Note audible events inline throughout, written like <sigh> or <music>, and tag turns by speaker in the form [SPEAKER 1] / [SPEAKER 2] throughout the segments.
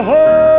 [SPEAKER 1] Ahoy!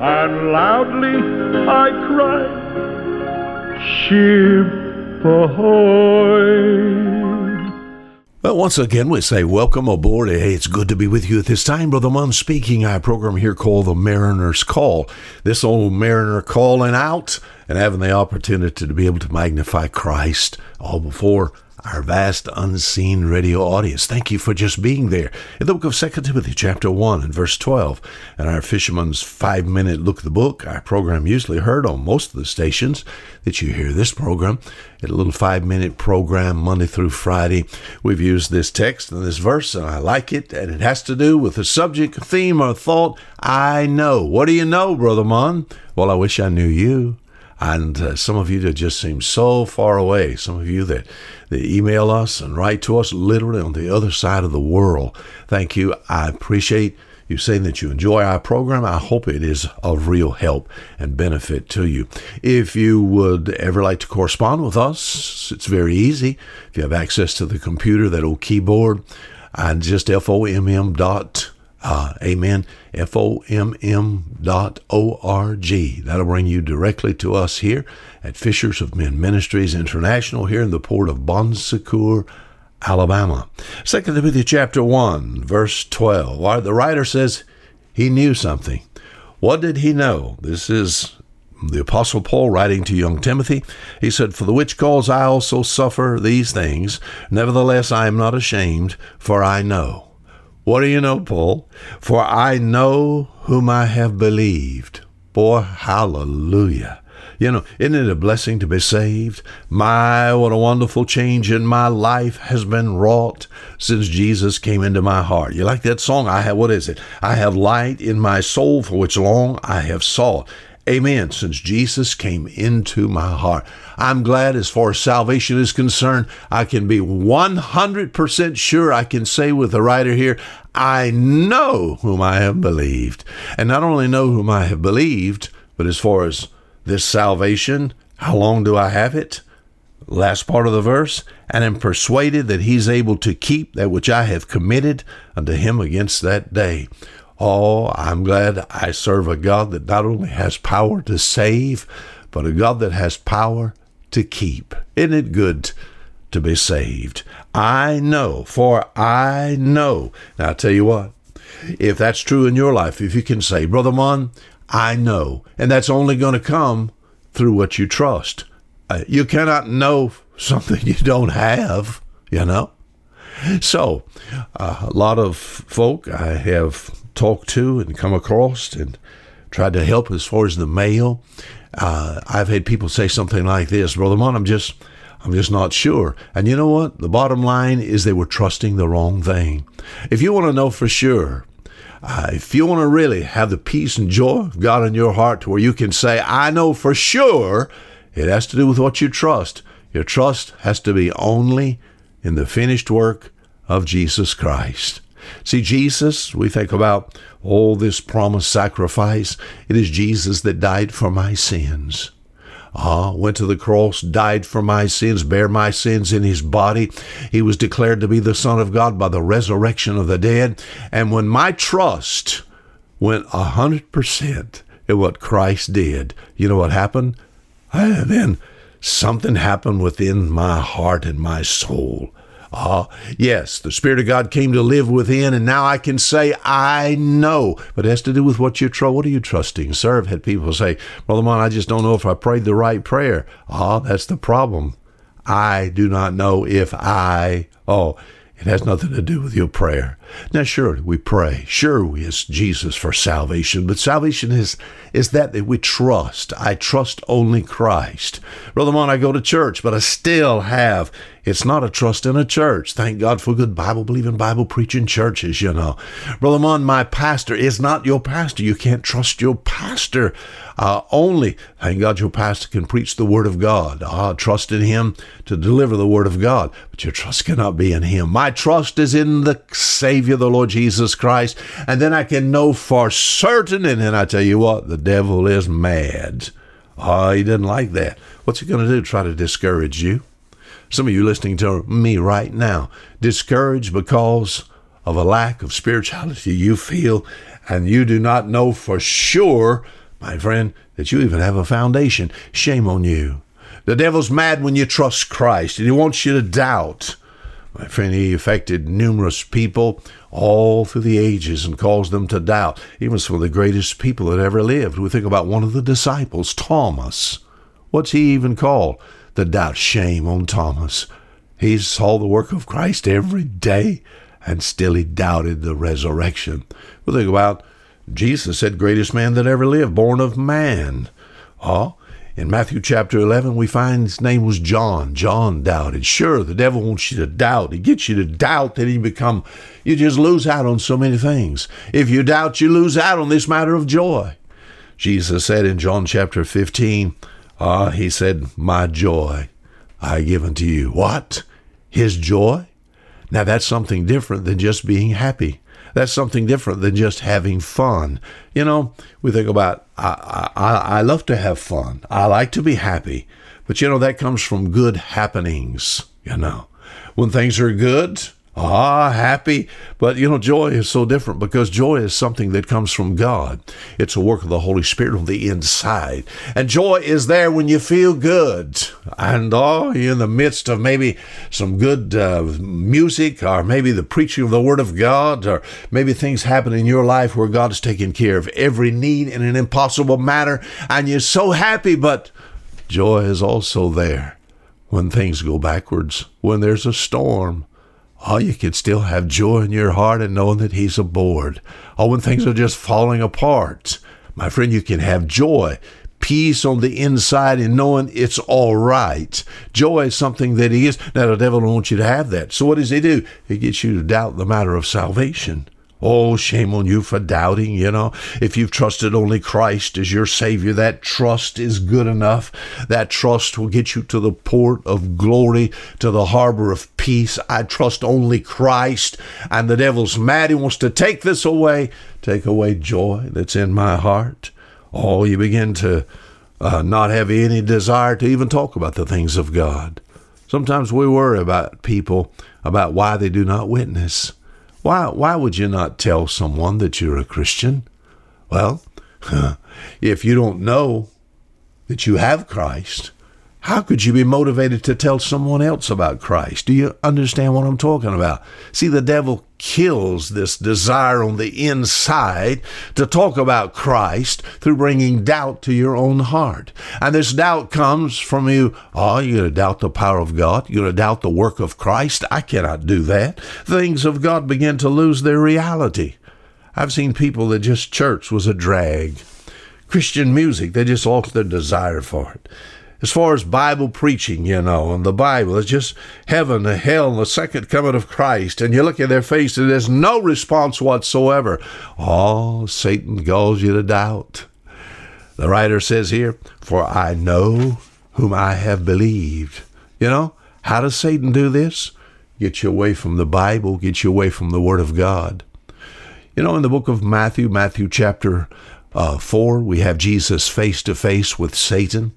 [SPEAKER 1] And loudly I cried, Ship ahoy!
[SPEAKER 2] Well, once again, we say welcome aboard. Hey, it's good to be with you at this time. Brother Munn speaking. Our program here called The Mariner's Call. This old mariner calling out and having the opportunity to be able to magnify Christ all before our vast unseen radio audience. Thank you for just being there. In the book of 2 Timothy, chapter 1 and verse 12, and our Fisherman's Five Minute Look at the Book, our program usually heard on most of the stations that you hear this program. A little five minute program, Monday through Friday. We've used this text and this verse, and I like it, and it has to do with the subject, theme, or thought I know. What do you know, Brother Munn? Well, I wish I knew you and uh, some of you that just seem so far away, some of you that, that email us and write to us literally on the other side of the world. Thank you. I appreciate you saying that you enjoy our program. I hope it is of real help and benefit to you. If you would ever like to correspond with us, it's very easy. If you have access to the computer, that old keyboard, and just FOMM dot uh, amen. F-O-M-M dot O-R-G. That'll bring you directly to us here at Fishers of Men Ministries International here in the port of Bon Secour, Alabama. Second Timothy chapter 1, verse 12. The writer says he knew something. What did he know? This is the Apostle Paul writing to young Timothy. He said, For the which cause I also suffer these things. Nevertheless, I am not ashamed, for I know what do you know, Paul? For I know whom I have believed. Boy, hallelujah. You know, isn't it a blessing to be saved? My, what a wonderful change in my life has been wrought since Jesus came into my heart. You like that song? I have, what is it? I have light in my soul for which long I have sought. Amen. Since Jesus came into my heart, I'm glad as far as salvation is concerned, I can be 100% sure I can say with the writer here, I know whom I have believed. And not only know whom I have believed, but as far as this salvation, how long do I have it? Last part of the verse, and am persuaded that he's able to keep that which I have committed unto him against that day. Oh, I'm glad I serve a God that not only has power to save, but a God that has power to keep. Isn't it good to be saved? I know, for I know. Now, I tell you what, if that's true in your life, if you can say, Brother Munn, I know, and that's only going to come through what you trust. Uh, you cannot know <laughs> something you don't have, you know? So, uh, a lot of folk I have talked to and come across and tried to help as far as the mail. Uh, I've had people say something like this, Brother Munn, I'm just, I'm just not sure. And you know what? The bottom line is they were trusting the wrong thing. If you want to know for sure, uh, if you want to really have the peace and joy of God in your heart to where you can say, I know for sure, it has to do with what you trust. Your trust has to be only in the finished work of Jesus Christ. See, Jesus, we think about all this promised sacrifice. It is Jesus that died for my sins. Ah, went to the cross, died for my sins, bare my sins in his body. He was declared to be the Son of God by the resurrection of the dead. And when my trust went a hundred percent in what Christ did, you know what happened? And then something happened within my heart and my soul. Ah, yes, the Spirit of God came to live within, and now I can say, I know. But it has to do with what you trust. What are you trusting? Sir, I've had people say, Brother Munn, I just don't know if I prayed the right prayer. Ah, that's the problem. I do not know if I, oh, It has nothing to do with your prayer. Now, sure, we pray. Sure, we ask Jesus for salvation, but salvation is is that that we trust. I trust only Christ. Brother Munn, I go to church, but I still have. It's not a trust in a church. Thank God for good Bible believing, Bible preaching churches, you know. Brother Munn, my pastor is not your pastor. You can't trust your pastor. Uh, only, thank God, your pastor can preach the Word of God. Ah, trust in Him to deliver the Word of God, but your trust cannot be in Him. My trust is in the Savior, the Lord Jesus Christ, and then I can know for certain, and then I tell you what, the devil is mad. Oh, he didn't like that. What's he going to do? Try to discourage you? Some of you listening to me right now, discouraged because of a lack of spirituality you feel, and you do not know for sure, my friend, that you even have a foundation. Shame on you. The devil's mad when you trust Christ, and he wants you to doubt. My friend, he affected numerous people all through the ages and caused them to doubt, even some of the greatest people that ever lived. We think about one of the disciples, Thomas. What's he even called? The doubt. Shame on Thomas. He saw the work of Christ every day, and still he doubted the resurrection. We think about Jesus said, greatest man that ever lived, born of man. Oh, in Matthew chapter 11, we find his name was John. John doubted. Sure, the devil wants you to doubt. He gets you to doubt that you become, you just lose out on so many things. If you doubt, you lose out on this matter of joy. Jesus said in John chapter 15, ah, he said, My joy I give unto you. What? His joy? Now that's something different than just being happy. That's something different than just having fun. You know, we think about, I, I, I love to have fun. I like to be happy. But you know, that comes from good happenings, you know. When things are good, Ah, happy. But you know, joy is so different because joy is something that comes from God. It's a work of the Holy Spirit on the inside. And joy is there when you feel good. And oh, you're in the midst of maybe some good uh, music or maybe the preaching of the Word of God or maybe things happen in your life where God is taking care of every need in an impossible manner. And you're so happy, but joy is also there when things go backwards, when there's a storm Oh, you can still have joy in your heart and knowing that He's aboard. Oh, when things are just falling apart, my friend, you can have joy, peace on the inside and knowing it's all right. Joy is something that He is. Now, the devil don't want you to have that. So, what does He do? He gets you to doubt the matter of salvation. Oh, shame on you for doubting, you know. If you've trusted only Christ as your Savior, that trust is good enough. That trust will get you to the port of glory, to the harbor of peace. I trust only Christ. And the devil's mad. He wants to take this away, take away joy that's in my heart. Oh, you begin to uh, not have any desire to even talk about the things of God. Sometimes we worry about people, about why they do not witness. Why, why would you not tell someone that you're a Christian? Well, <laughs> if you don't know that you have Christ, how could you be motivated to tell someone else about Christ? Do you understand what I'm talking about? See, the devil kills this desire on the inside to talk about Christ through bringing doubt to your own heart. And this doubt comes from you. Oh, you're going to doubt the power of God. You're going to doubt the work of Christ. I cannot do that. Things of God begin to lose their reality. I've seen people that just church was a drag. Christian music, they just lost their desire for it as far as Bible preaching, you know, and the Bible. It's just heaven, the hell, and the second coming of Christ. And you look at their face and there's no response whatsoever. Oh, Satan calls you to doubt. The writer says here, For I know whom I have believed. You know, how does Satan do this? Get you away from the Bible, get you away from the Word of God. You know, in the book of Matthew, Matthew chapter uh, 4, we have Jesus face to face with Satan.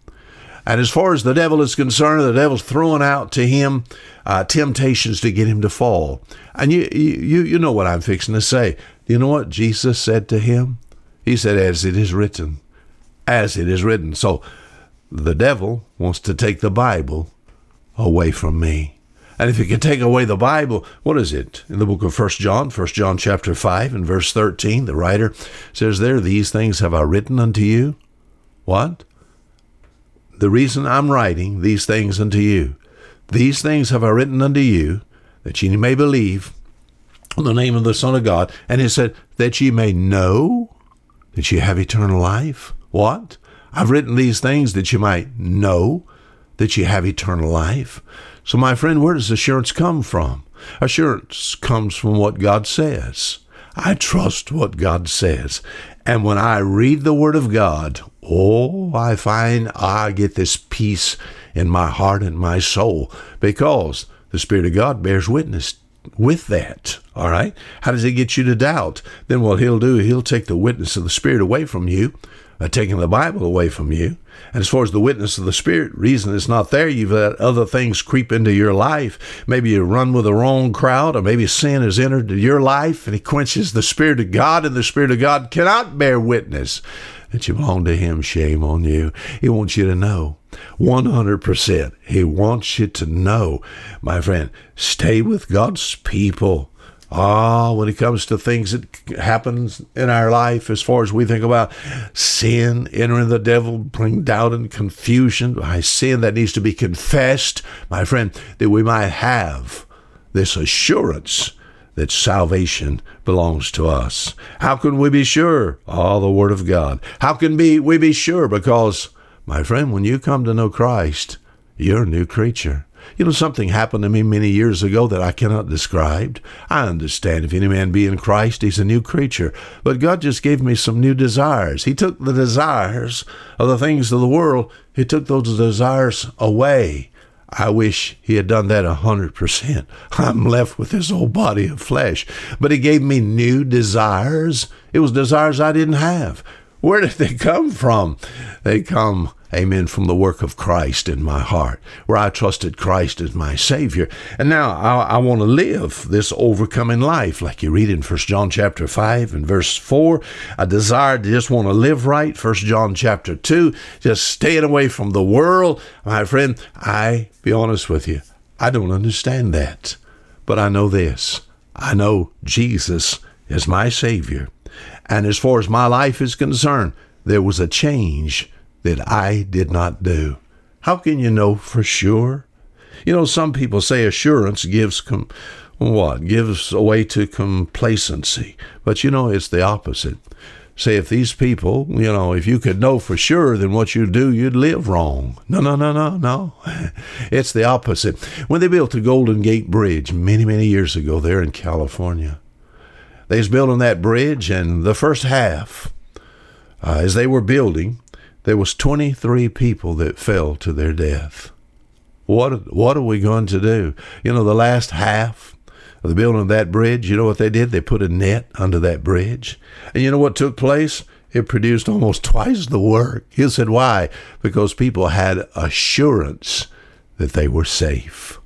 [SPEAKER 2] And as far as the devil is concerned, the devil's throwing out to him uh, temptations to get him to fall. And you, you, you know what I'm fixing to say. You know what Jesus said to him? He said, As it is written. As it is written. So the devil wants to take the Bible away from me. And if he can take away the Bible, what is it? In the book of First John, First John chapter 5 and verse 13, the writer says there, These things have I written unto you. What? The reason I'm writing these things unto you. These things have I written unto you, that ye may believe on the name of the Son of God. And he said, that ye may know that ye have eternal life. What? I've written these things that you might know that you have eternal life. So, my friend, where does assurance come from? Assurance comes from what God says. I trust what God says. And when I read the Word of God, oh, I find I get this peace in my heart and my soul because the Spirit of God bears witness with that. All right. How does he get you to doubt? Then what he'll do, he'll take the witness of the Spirit away from you, uh, taking the Bible away from you. And as far as the witness of the Spirit, reason it's not there, you've let other things creep into your life. Maybe you run with the wrong crowd, or maybe sin has entered your life and he quenches the Spirit of God, and the Spirit of God cannot bear witness that you belong to him. Shame on you. He wants you to know 100%. He wants you to know, my friend, stay with God's people. Ah, when it comes to things that happens in our life, as far as we think about sin, entering the devil, bring doubt and confusion, by sin that needs to be confessed, my friend, that we might have this assurance that salvation belongs to us. How can we be sure? Ah, the Word of God. How can be, we be sure? Because my friend, when you come to know Christ, you're a new creature. You know, something happened to me many years ago that I cannot describe. I understand if any man be in Christ, he's a new creature. But God just gave me some new desires. He took the desires of the things of the world, He took those desires away. I wish he had done that a hundred percent. <laughs> I'm left with this old body of flesh. But he gave me new desires. It was desires I didn't have. Where did they come from? They come, amen, from the work of Christ in my heart, where I trusted Christ as my Savior. And now I, I want to live this overcoming life, like you read in First John chapter 5 and verse 4. I desire to just want to live right. First John chapter 2, just staying away from the world. My friend, I be honest with you, I don't understand that. But I know this. I know Jesus is my Savior. And as far as my life is concerned, there was a change that I did not do. How can you know for sure? You know, some people say assurance gives com- what? Gives away to complacency. But you know, it's the opposite. Say, if these people, you know, if you could know for sure, then what you do, you'd live wrong. No, no, no, no, no. <laughs> It's the opposite. When they built the Golden Gate Bridge many, many years ago there in California, they was building that bridge, and the first half, uh, as they were building, there was 23 people that fell to their death. What what are we going to do? You know, the last half of the building of that bridge, you know what they did? They put a net under that bridge. And you know what took place? It produced almost <laughs> twice the work. He said, why? Because people had assurance that they were safe.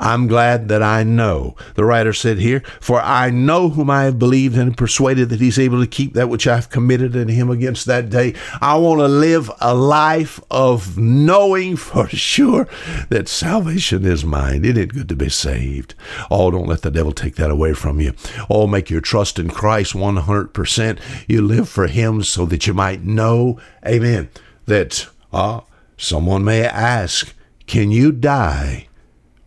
[SPEAKER 2] I'm glad that I know. The writer said here, For I know whom I have believed and persuaded that he's able to keep that which I've committed in him against that day. I want to live a life of knowing for <laughs> sure that salvation is mine. Isn't it good to be saved? Oh, don't let the devil take that away from you. Oh, make your trust in Christ 100%. You live for him so that you might know, amen, that uh, someone may ask, Can you die?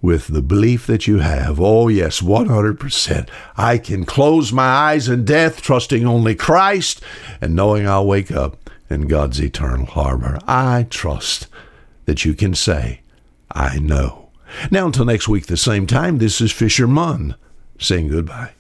[SPEAKER 2] With the belief that you have. Oh, yes, 100%. I can close my eyes in death, trusting only Christ and knowing I'll wake up in God's eternal harbor. I trust that you can say, I know. Now, until next week, the same time, this is Fisher Munn saying goodbye.